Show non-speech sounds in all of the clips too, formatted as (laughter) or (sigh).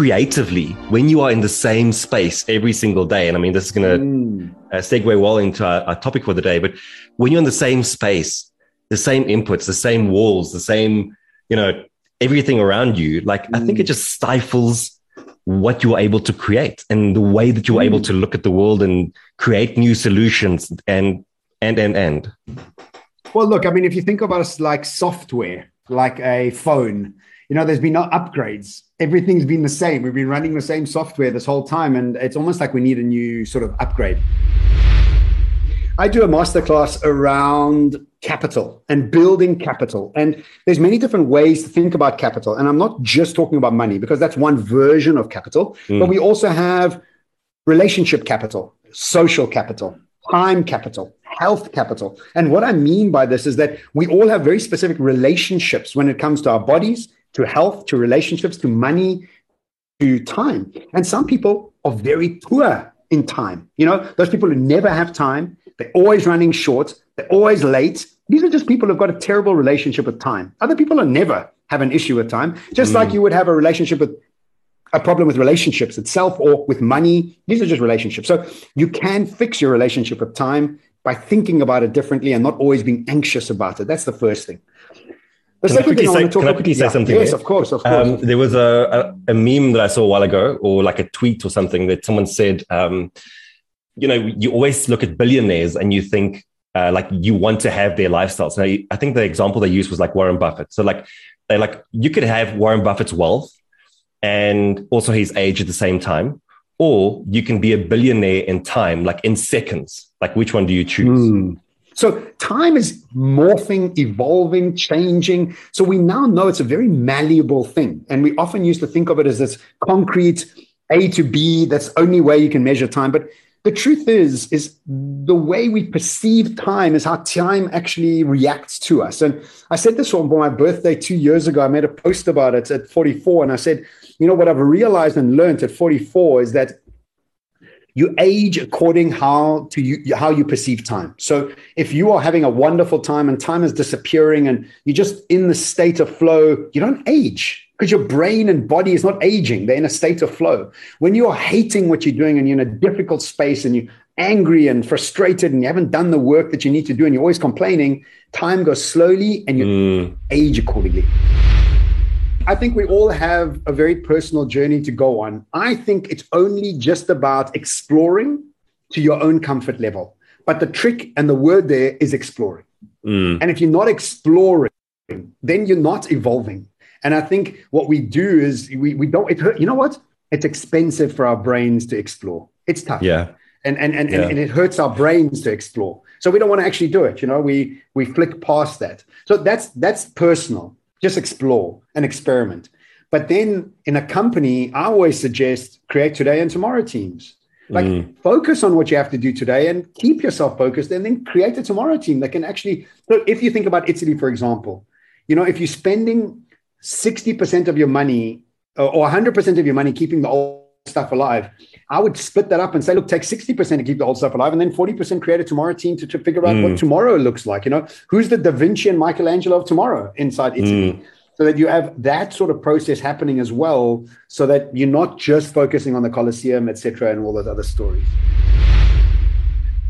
creatively when you are in the same space every single day. And I mean, this is going to mm. uh, segue well into our, our topic for the day. But when you're in the same space, the same inputs, the same walls, the same, you know, everything around you, like mm. I think it mm. just stifles what you are able to create and the way that you're mm. able to look at the world and create new solutions and and and and. Well, look, I mean, if you think about us like software, like a phone, you know, there's been no upgrades. Everything's been the same. We've been running the same software this whole time, and it's almost like we need a new sort of upgrade. I do a masterclass around capital and building capital. And there's many different ways to think about capital. And I'm not just talking about money because that's one version of capital, mm. but we also have relationship capital, social capital, time capital, health capital. And what I mean by this is that we all have very specific relationships when it comes to our bodies, to health, to relationships, to money, to time. And some people are very poor in time. You know, those people who never have time, they're always running short. They're always late. These are just people who've got a terrible relationship with time. Other people are never have an issue with time, just mm. like you would have a relationship with a problem with relationships itself or with money. These are just relationships. So you can fix your relationship with time by thinking about it differently and not always being anxious about it. That's the first thing. The can second I thing I want to talk can I quickly say yeah, something? Yes, there? of course, of course. Um, there was a, a, a, meme that I saw a while ago, or like a tweet or something that someone said, um, you know, you always look at billionaires and you think uh, like you want to have their lifestyle. So I, I think the example they used was like Warren Buffett. So like they like you could have Warren Buffett's wealth and also his age at the same time, or you can be a billionaire in time, like in seconds. Like which one do you choose? Mm. So time is morphing, evolving, changing. So we now know it's a very malleable thing. And we often used to think of it as this concrete A to B, that's only way you can measure time. But the truth is is the way we perceive time is how time actually reacts to us and i said this on my birthday two years ago i made a post about it at 44 and i said you know what i've realized and learned at 44 is that you age according how to you how you perceive time. So if you are having a wonderful time and time is disappearing and you're just in the state of flow you don't age because your brain and body is not aging. They're in a state of flow. When you are hating what you're doing and you're in a difficult space and you're angry and frustrated and you haven't done the work that you need to do and you're always complaining time goes slowly and you mm. age accordingly I think we all have a very personal journey to go on. I think it's only just about exploring to your own comfort level. But the trick and the word there is exploring. Mm. And if you're not exploring, then you're not evolving. And I think what we do is we, we don't, it hurt, you know what? It's expensive for our brains to explore. It's tough. Yeah. And, and, and, yeah. and, and it hurts our brains to explore. So we don't want to actually do it. You know, we, we flick past that. So that's, that's personal just explore and experiment. But then in a company, I always suggest create today and tomorrow teams. Like mm. focus on what you have to do today and keep yourself focused and then create a tomorrow team that can actually so if you think about Italy, for example, you know, if you're spending 60% of your money or 100% of your money keeping the old stuff alive, I would split that up and say, look, take 60% to keep the old stuff alive and then 40% create a tomorrow team to, to figure out mm. what tomorrow looks like. You know, who's the Da Vinci and Michelangelo of tomorrow inside Italy? Mm. So that you have that sort of process happening as well, so that you're not just focusing on the Colosseum, etc., and all those other stories.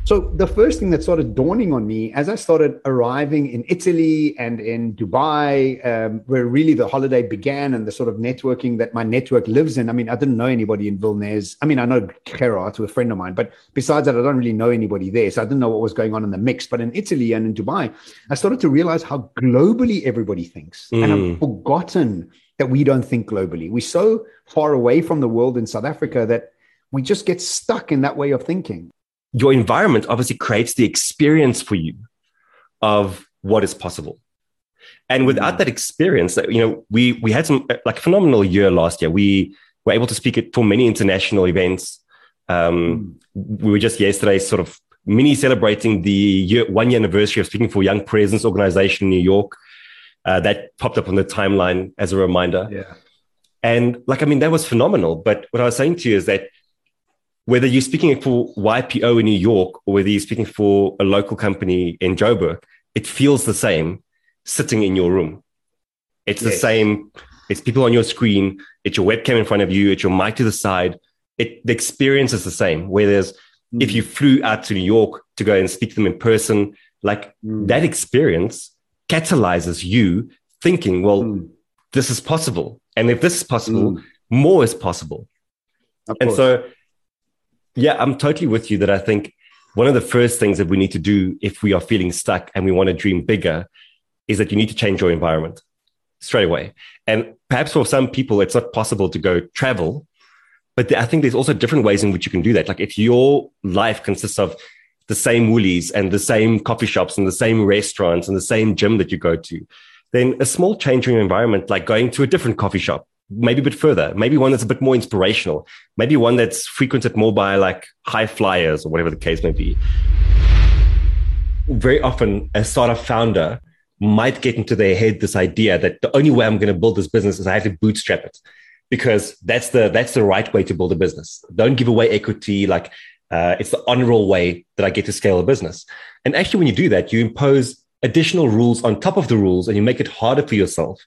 So the first thing that started dawning on me as I started arriving in Italy and in Dubai, um, where really the holiday began and the sort of networking that my network lives in. I mean, I didn't know anybody in Vilnius. I mean, I know Gerard, who a friend of mine, but besides that, I don't really know anybody there. So I didn't know what was going on in the mix. But in Italy and in Dubai, I started to realize how globally everybody thinks. Mm. And I've mm. forgotten that we don't think globally. We're so far away from the world in South Africa that we just get stuck in that way of thinking your environment obviously creates the experience for you of what is possible. And without that experience, you know, we we had some like a phenomenal year last year. We were able to speak at for many international events. Um, we were just yesterday sort of mini celebrating the year, one year anniversary of speaking for Young Presidents' Organization in New York. Uh, that popped up on the timeline as a reminder. Yeah. And like, I mean, that was phenomenal. But what I was saying to you is that whether you're speaking for YPO in New York or whether you're speaking for a local company in Joburg, it feels the same sitting in your room. It's yes. the same It's people on your screen. It's your webcam in front of you. It's your mic to the side. It the experience is the same. Whereas mm. if you flew out to New York to go and speak to them in person, like mm. that experience catalyzes you thinking, well, mm. this is possible. And if this is possible, mm. more is possible. Of and course. so, yeah, I'm totally with you that I think one of the first things that we need to do if we are feeling stuck and we want to dream bigger is that you need to change your environment straight away. And perhaps for some people, it's not possible to go travel. But I think there's also different ways in which you can do that. Like if your life consists of the same Woolies and the same coffee shops and the same restaurants and the same gym that you go to, then a small change in your environment, like going to a different coffee shop, maybe a bit further, maybe one that's a bit more inspirational, maybe one that's frequented more by like high flyers or whatever the case may be. Very often, a startup founder might get into their head this idea that the only way I'm going to build this business is I have to bootstrap it because that's the that's the right way to build a business. Don't give away equity. Like uh, it's the honorable way that I get to scale a business. And actually, when you do that, you impose additional rules on top of the rules, and you make it harder for yourself.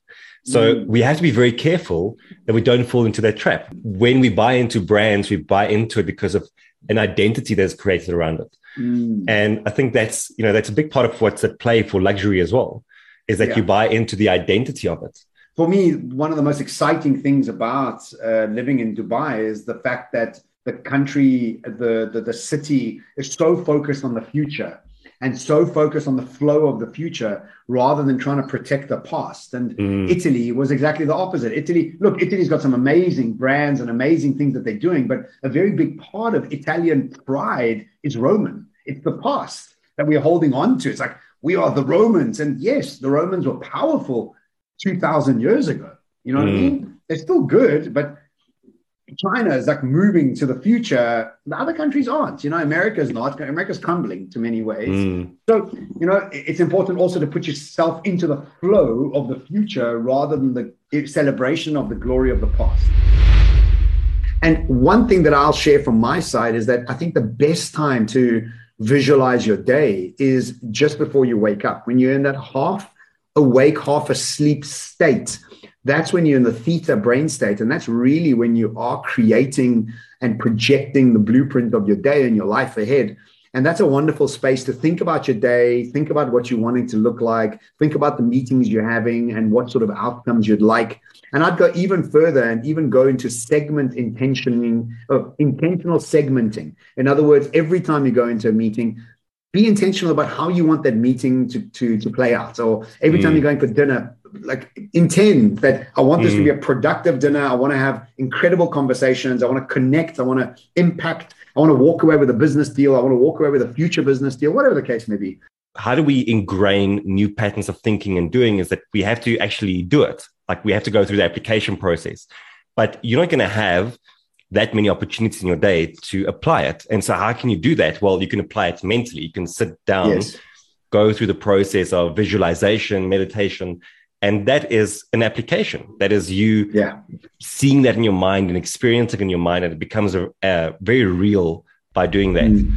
So mm. we have to be very careful that we don't fall into that trap. When we buy into brands, we buy into it because of an identity that's created around it. Mm. And I think that's, you know, that's a big part of what's at play for luxury as well, is that yeah. you buy into the identity of it. For me, one of the most exciting things about uh, living in Dubai is the fact that the country, the, the, the city is so focused on the future and so focused on the flow of the future rather than trying to protect the past. And mm. Italy was exactly the opposite. Italy, look, Italy's got some amazing brands and amazing things that they're doing, but a very big part of Italian pride is Roman. It's the past that we're holding on to. It's like we are the Romans. And yes, the Romans were powerful 2,000 years ago. You know mm. what I mm. mean? They're still good, but China is like moving to the future. The other countries aren't. You know, America is not. America's crumbling to many ways. Mm. So, you know, it's important also to put yourself into the flow of the future rather than the celebration of the glory of the past. And one thing that I'll share from my side is that I think the best time to visualize your day is just before you wake up, when you're in that half awake, half asleep state that's when you're in the theta brain state. And that's really when you are creating and projecting the blueprint of your day and your life ahead. And that's a wonderful space to think about your day, think about what you're wanting to look like, think about the meetings you're having and what sort of outcomes you'd like. And I'd go even further and even go into segment intentioning, uh, intentional segmenting. In other words, every time you go into a meeting, be intentional about how you want that meeting to, to, to play out. So every time mm. you're going for dinner, like intend that I want this mm. to be a mm. productive dinner. I want to have incredible conversations. I want to connect. I want to impact. I want to walk away with a business deal. I want to walk away with a future business deal, whatever the case may be. How do we ingrain new patterns of thinking and doing is that we have to actually do it. Like we have to go through the application process. But you're not going to have that many opportunities in your day to apply it. And so, how can you do that? Well, you can apply it mentally. You can sit down, yes. go through the process of visualization, meditation, and that is an application. That is you yeah. seeing that in your mind and experiencing in your mind, and it becomes a, a very real by doing that. Mm.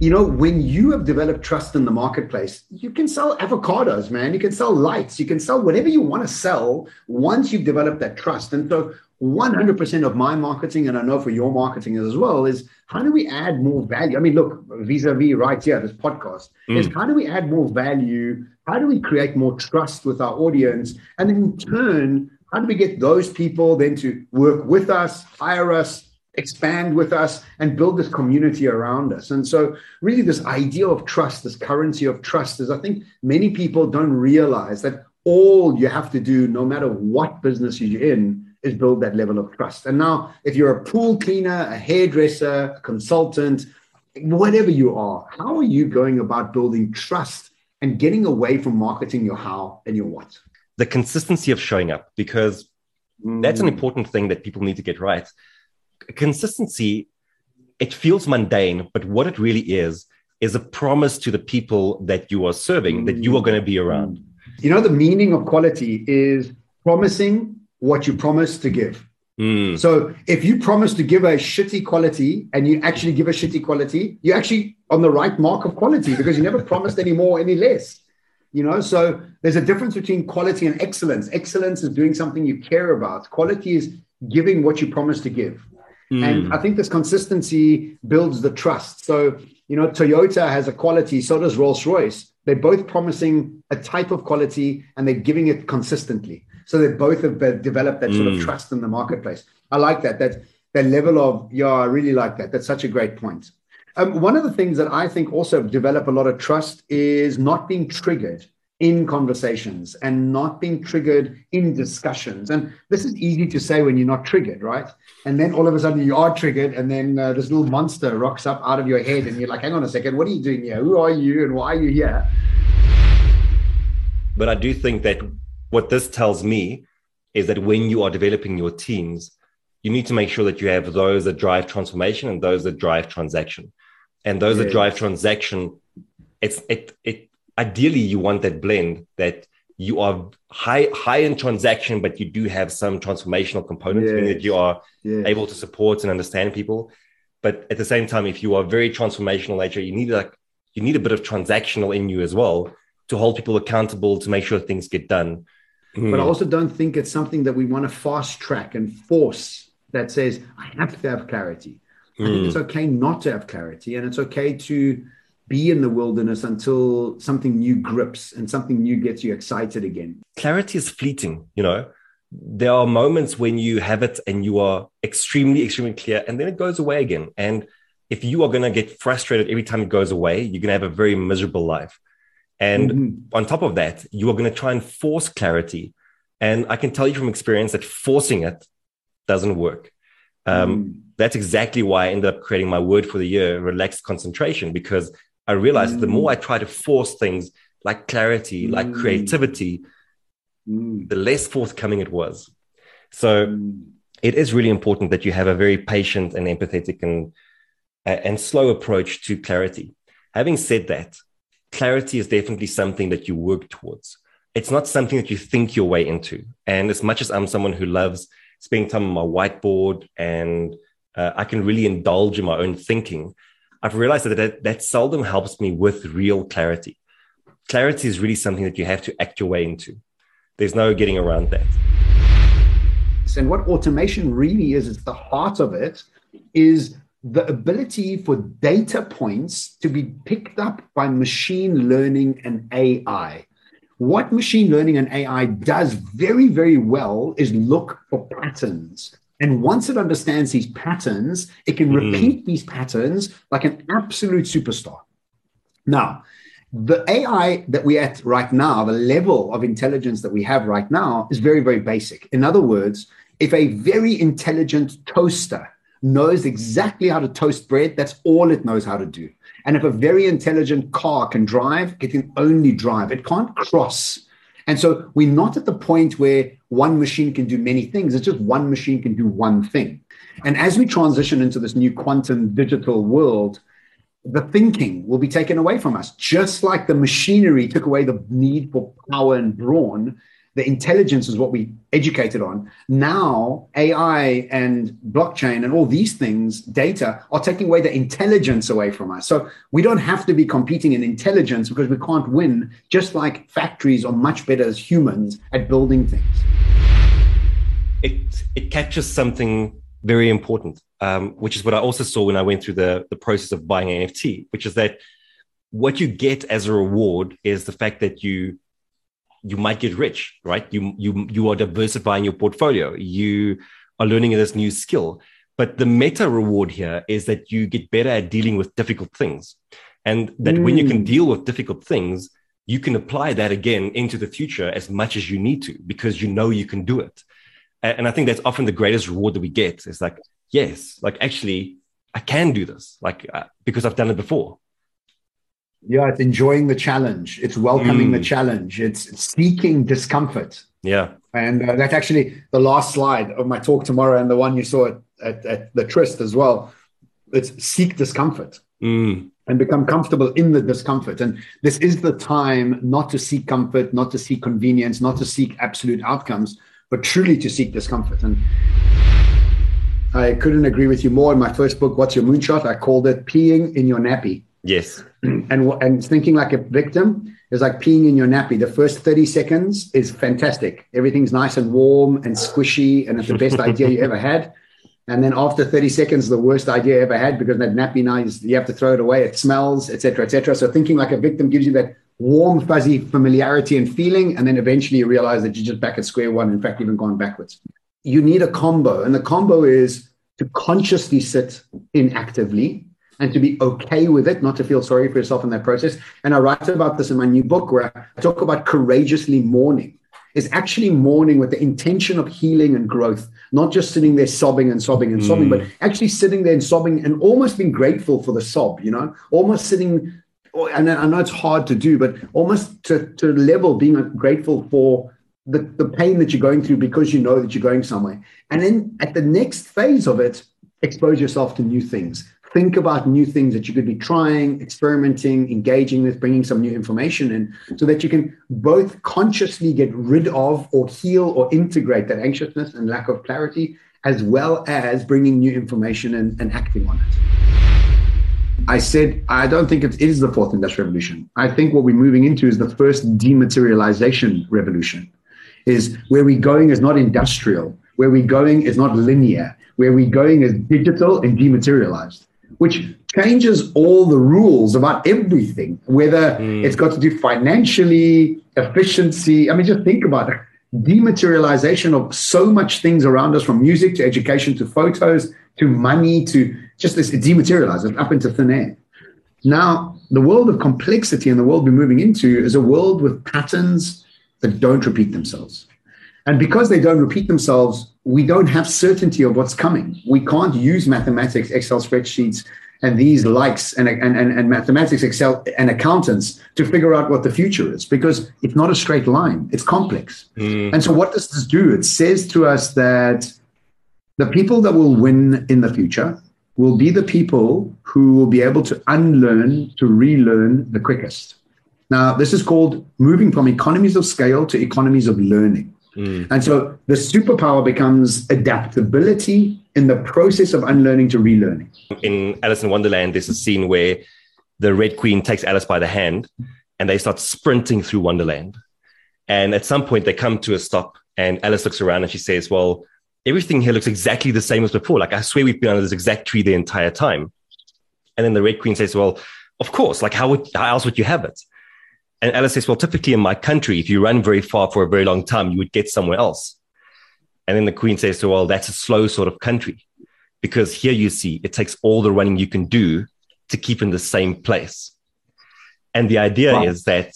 You know, when you have developed trust in the marketplace, you can sell avocados, man. You can sell lights. You can sell whatever you want to sell once you've developed that trust. And so 100% of my marketing, and I know for your marketing as well, is how do we add more value? I mean, look, vis a vis right here, this podcast mm. is how do we add more value? How do we create more trust with our audience? And in turn, how do we get those people then to work with us, hire us, expand with us, and build this community around us? And so, really, this idea of trust, this currency of trust, is I think many people don't realize that all you have to do, no matter what business you're in, is build that level of trust. And now, if you're a pool cleaner, a hairdresser, a consultant, whatever you are, how are you going about building trust and getting away from marketing your how and your what? The consistency of showing up, because mm. that's an important thing that people need to get right. Consistency, it feels mundane, but what it really is, is a promise to the people that you are serving mm. that you are going to be around. You know, the meaning of quality is promising what you promise to give. Mm. So if you promise to give a shitty quality and you actually give a shitty quality, you're actually on the right mark of quality because you never (laughs) promised any more, any less. You know, so there's a difference between quality and excellence. Excellence is doing something you care about. Quality is giving what you promise to give. Mm. And I think this consistency builds the trust. So, you know, Toyota has a quality, so does Rolls Royce. They're both promising a type of quality and they're giving it consistently. So they both have developed that sort of mm. trust in the marketplace. I like that. That that level of yeah, I really like that. That's such a great point. Um, one of the things that I think also develop a lot of trust is not being triggered in conversations and not being triggered in discussions. And this is easy to say when you're not triggered, right? And then all of a sudden you are triggered, and then uh, this little monster rocks up out of your head, and you're like, hang on a second, what are you doing here? Who are you, and why are you here? But I do think that what this tells me is that when you are developing your teams, you need to make sure that you have those that drive transformation and those that drive transaction. And those that drive transaction, it's it it ideally you want that blend that you are high high in transaction, but you do have some transformational components, meaning that you are able to support and understand people. But at the same time, if you are very transformational nature, you need like you need a bit of transactional in you as well to hold people accountable to make sure things get done. But I also don't think it's something that we want to fast track and force that says I have to have clarity. I think it's hmm. okay not to have clarity, and it's okay to be in the wilderness until something new grips and something new gets you excited again. Clarity is fleeting, you know. There are moments when you have it and you are extremely, extremely clear, and then it goes away again. And if you are going to get frustrated every time it goes away, you're going to have a very miserable life. And mm-hmm. on top of that, you are going to try and force clarity. And I can tell you from experience that forcing it doesn't work. Um, mm. That's exactly why I ended up creating my word for the year, relaxed concentration, because I realized mm. the more I try to force things like clarity, mm. like creativity, mm. the less forthcoming it was. So mm. it is really important that you have a very patient and empathetic and uh, and slow approach to clarity. Having said that, clarity is definitely something that you work towards. It's not something that you think your way into. And as much as I'm someone who loves spending time on my whiteboard and uh, I can really indulge in my own thinking, I've realized that, that that seldom helps me with real clarity. Clarity is really something that you have to act your way into. There's no getting around that. And what automation really is, it's the heart of it, is the ability for data points to be picked up by machine learning and AI. What machine learning and AI does very, very well is look for patterns. And once it understands these patterns, it can mm. repeat these patterns like an absolute superstar. Now, the AI that we're at right now, the level of intelligence that we have right now is very, very basic. In other words, if a very intelligent toaster knows exactly how to toast bread, that's all it knows how to do. And if a very intelligent car can drive, it can only drive, it can't cross and so we're not at the point where one machine can do many things. It's just one machine can do one thing. And as we transition into this new quantum digital world, the thinking will be taken away from us. Just like the machinery took away the need for power and brawn, the intelligence is what we educated on. Now, AI and blockchain and all these things, data, are taking away the intelligence away from us. So we don't have to be competing in intelligence because we can't win, just like factories are much better as humans at building things. It, it catches something very important, um, which is what I also saw when I went through the, the process of buying NFT, which is that what you get as a reward is the fact that you you might get rich, right? You you you are diversifying your portfolio. You are learning this new skill. But the meta reward here is that you get better at dealing with difficult things. And that mm. when you can mm. deal with difficult things, you can apply that again into the future as much as you need to because you know you can do it. And I think that's often the greatest reward that we get. It's like, yes, like actually, I can do this, like uh, because I've done it before. Yeah, it's enjoying the challenge. It's welcoming mm. the challenge. It's seeking discomfort. Yeah. And uh, that's actually the last slide of my talk tomorrow and the one you saw at, at, at the Tryst as well. It's seek discomfort mm. and become comfortable in the discomfort. And this is the time not to seek comfort, not to seek convenience, not to seek absolute outcomes, but truly to seek discomfort. And I couldn't agree with you more. In my first book, What's Your Moonshot? I called it Peeing in Your Nappy Yes. (clears throat) And and thinking like a victim is like peeing in your nappy. The first 30 seconds is fantastic. Everything's nice and warm and squishy, and it's the best idea you ever had. And then after 30 seconds, the worst idea you ever had because that nappy now you have to throw it away. It smells, etc., etc. So thinking like a victim gives you that warm, fuzzy familiarity and feeling, and then eventually you realize that you're just back at square one. In fact, even gone backwards. You need a combo, and the combo is to consciously sit inactively and to be okay with it, not to feel sorry for yourself in that process. And I write about this in my new book where I talk about courageously mourning. Is actually mourning with the intention of healing and growth, not just sitting there sobbing and sobbing and mm. sobbing, but actually sitting there and sobbing and almost being grateful for the sob, you know, almost sitting and I know it's hard to do, but almost to, to level being grateful for the, the pain that you're going through because you know that you're going somewhere. And then at the next phase of it, expose yourself to new things. Think about new things that you could be trying, experimenting, engaging with, bringing some new information in so that you can both consciously get rid of or heal or integrate that anxiousness and lack of clarity, as well as bringing new information and, and acting on it. I said, I don't think it is the fourth industrial revolution. I think what we're moving into is the first dematerialization revolution. Is where we're going is not industrial, where we're going is not linear, where we're going is digital and dematerialized, which changes all the rules about everything, whether mm. it's got to do financially, efficiency. I mean, just think about it. Dematerialization of so much things around us from music to education to photos to money to just this, it dematerializes up into thin air. Now, the world of complexity and the world we're moving into is a world with patterns that don't repeat themselves. And because they don't repeat themselves, we don't have certainty of what's coming. We can't use mathematics, Excel spreadsheets, and these likes and, and, and, and mathematics, Excel, and accountants to figure out what the future is because it's not a straight line, it's complex. Mm. And so, what does this do? It says to us that the people that will win in the future will be the people who will be able to unlearn to relearn the quickest. Now, this is called moving from economies of scale to economies of learning. Mm. And so the superpower becomes adaptability in the process of unlearning to relearning. In Alice in Wonderland, there's a scene where the Red Queen takes Alice by the hand and they start sprinting through Wonderland. And at some point, they come to a stop, and Alice looks around and she says, Well, everything here looks exactly the same as before. Like I swear we've been under this exact tree the entire time. And then the Red Queen says, well, of course, like how would, how else would you have it? And Alice says, well, typically in my country, if you run very far for a very long time, you would get somewhere else. And then the Queen says, well, that's a slow sort of country because here you see it takes all the running you can do to keep in the same place. And the idea wow. is that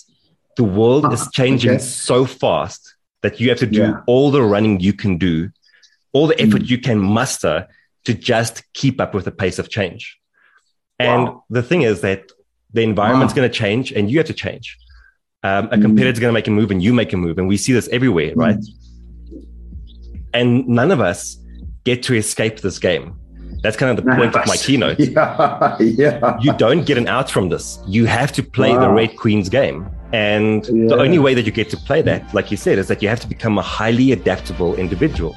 the world is changing okay. so fast that you have to do yeah. all the running you can do all the effort mm. you can muster to just keep up with the pace of change. And wow. the thing is that the environment's wow. going to change and you have to change. Um, a mm. competitor's going to make a move and you make a move. And we see this everywhere, mm. right? And none of us get to escape this game. That's kind of the point of my (laughs) keynote. Yeah, yeah. You don't get an out from this. You have to play wow. the Red Queen's game. And yeah. the only way that you get to play that, like you said, is that you have to become a highly adaptable individual.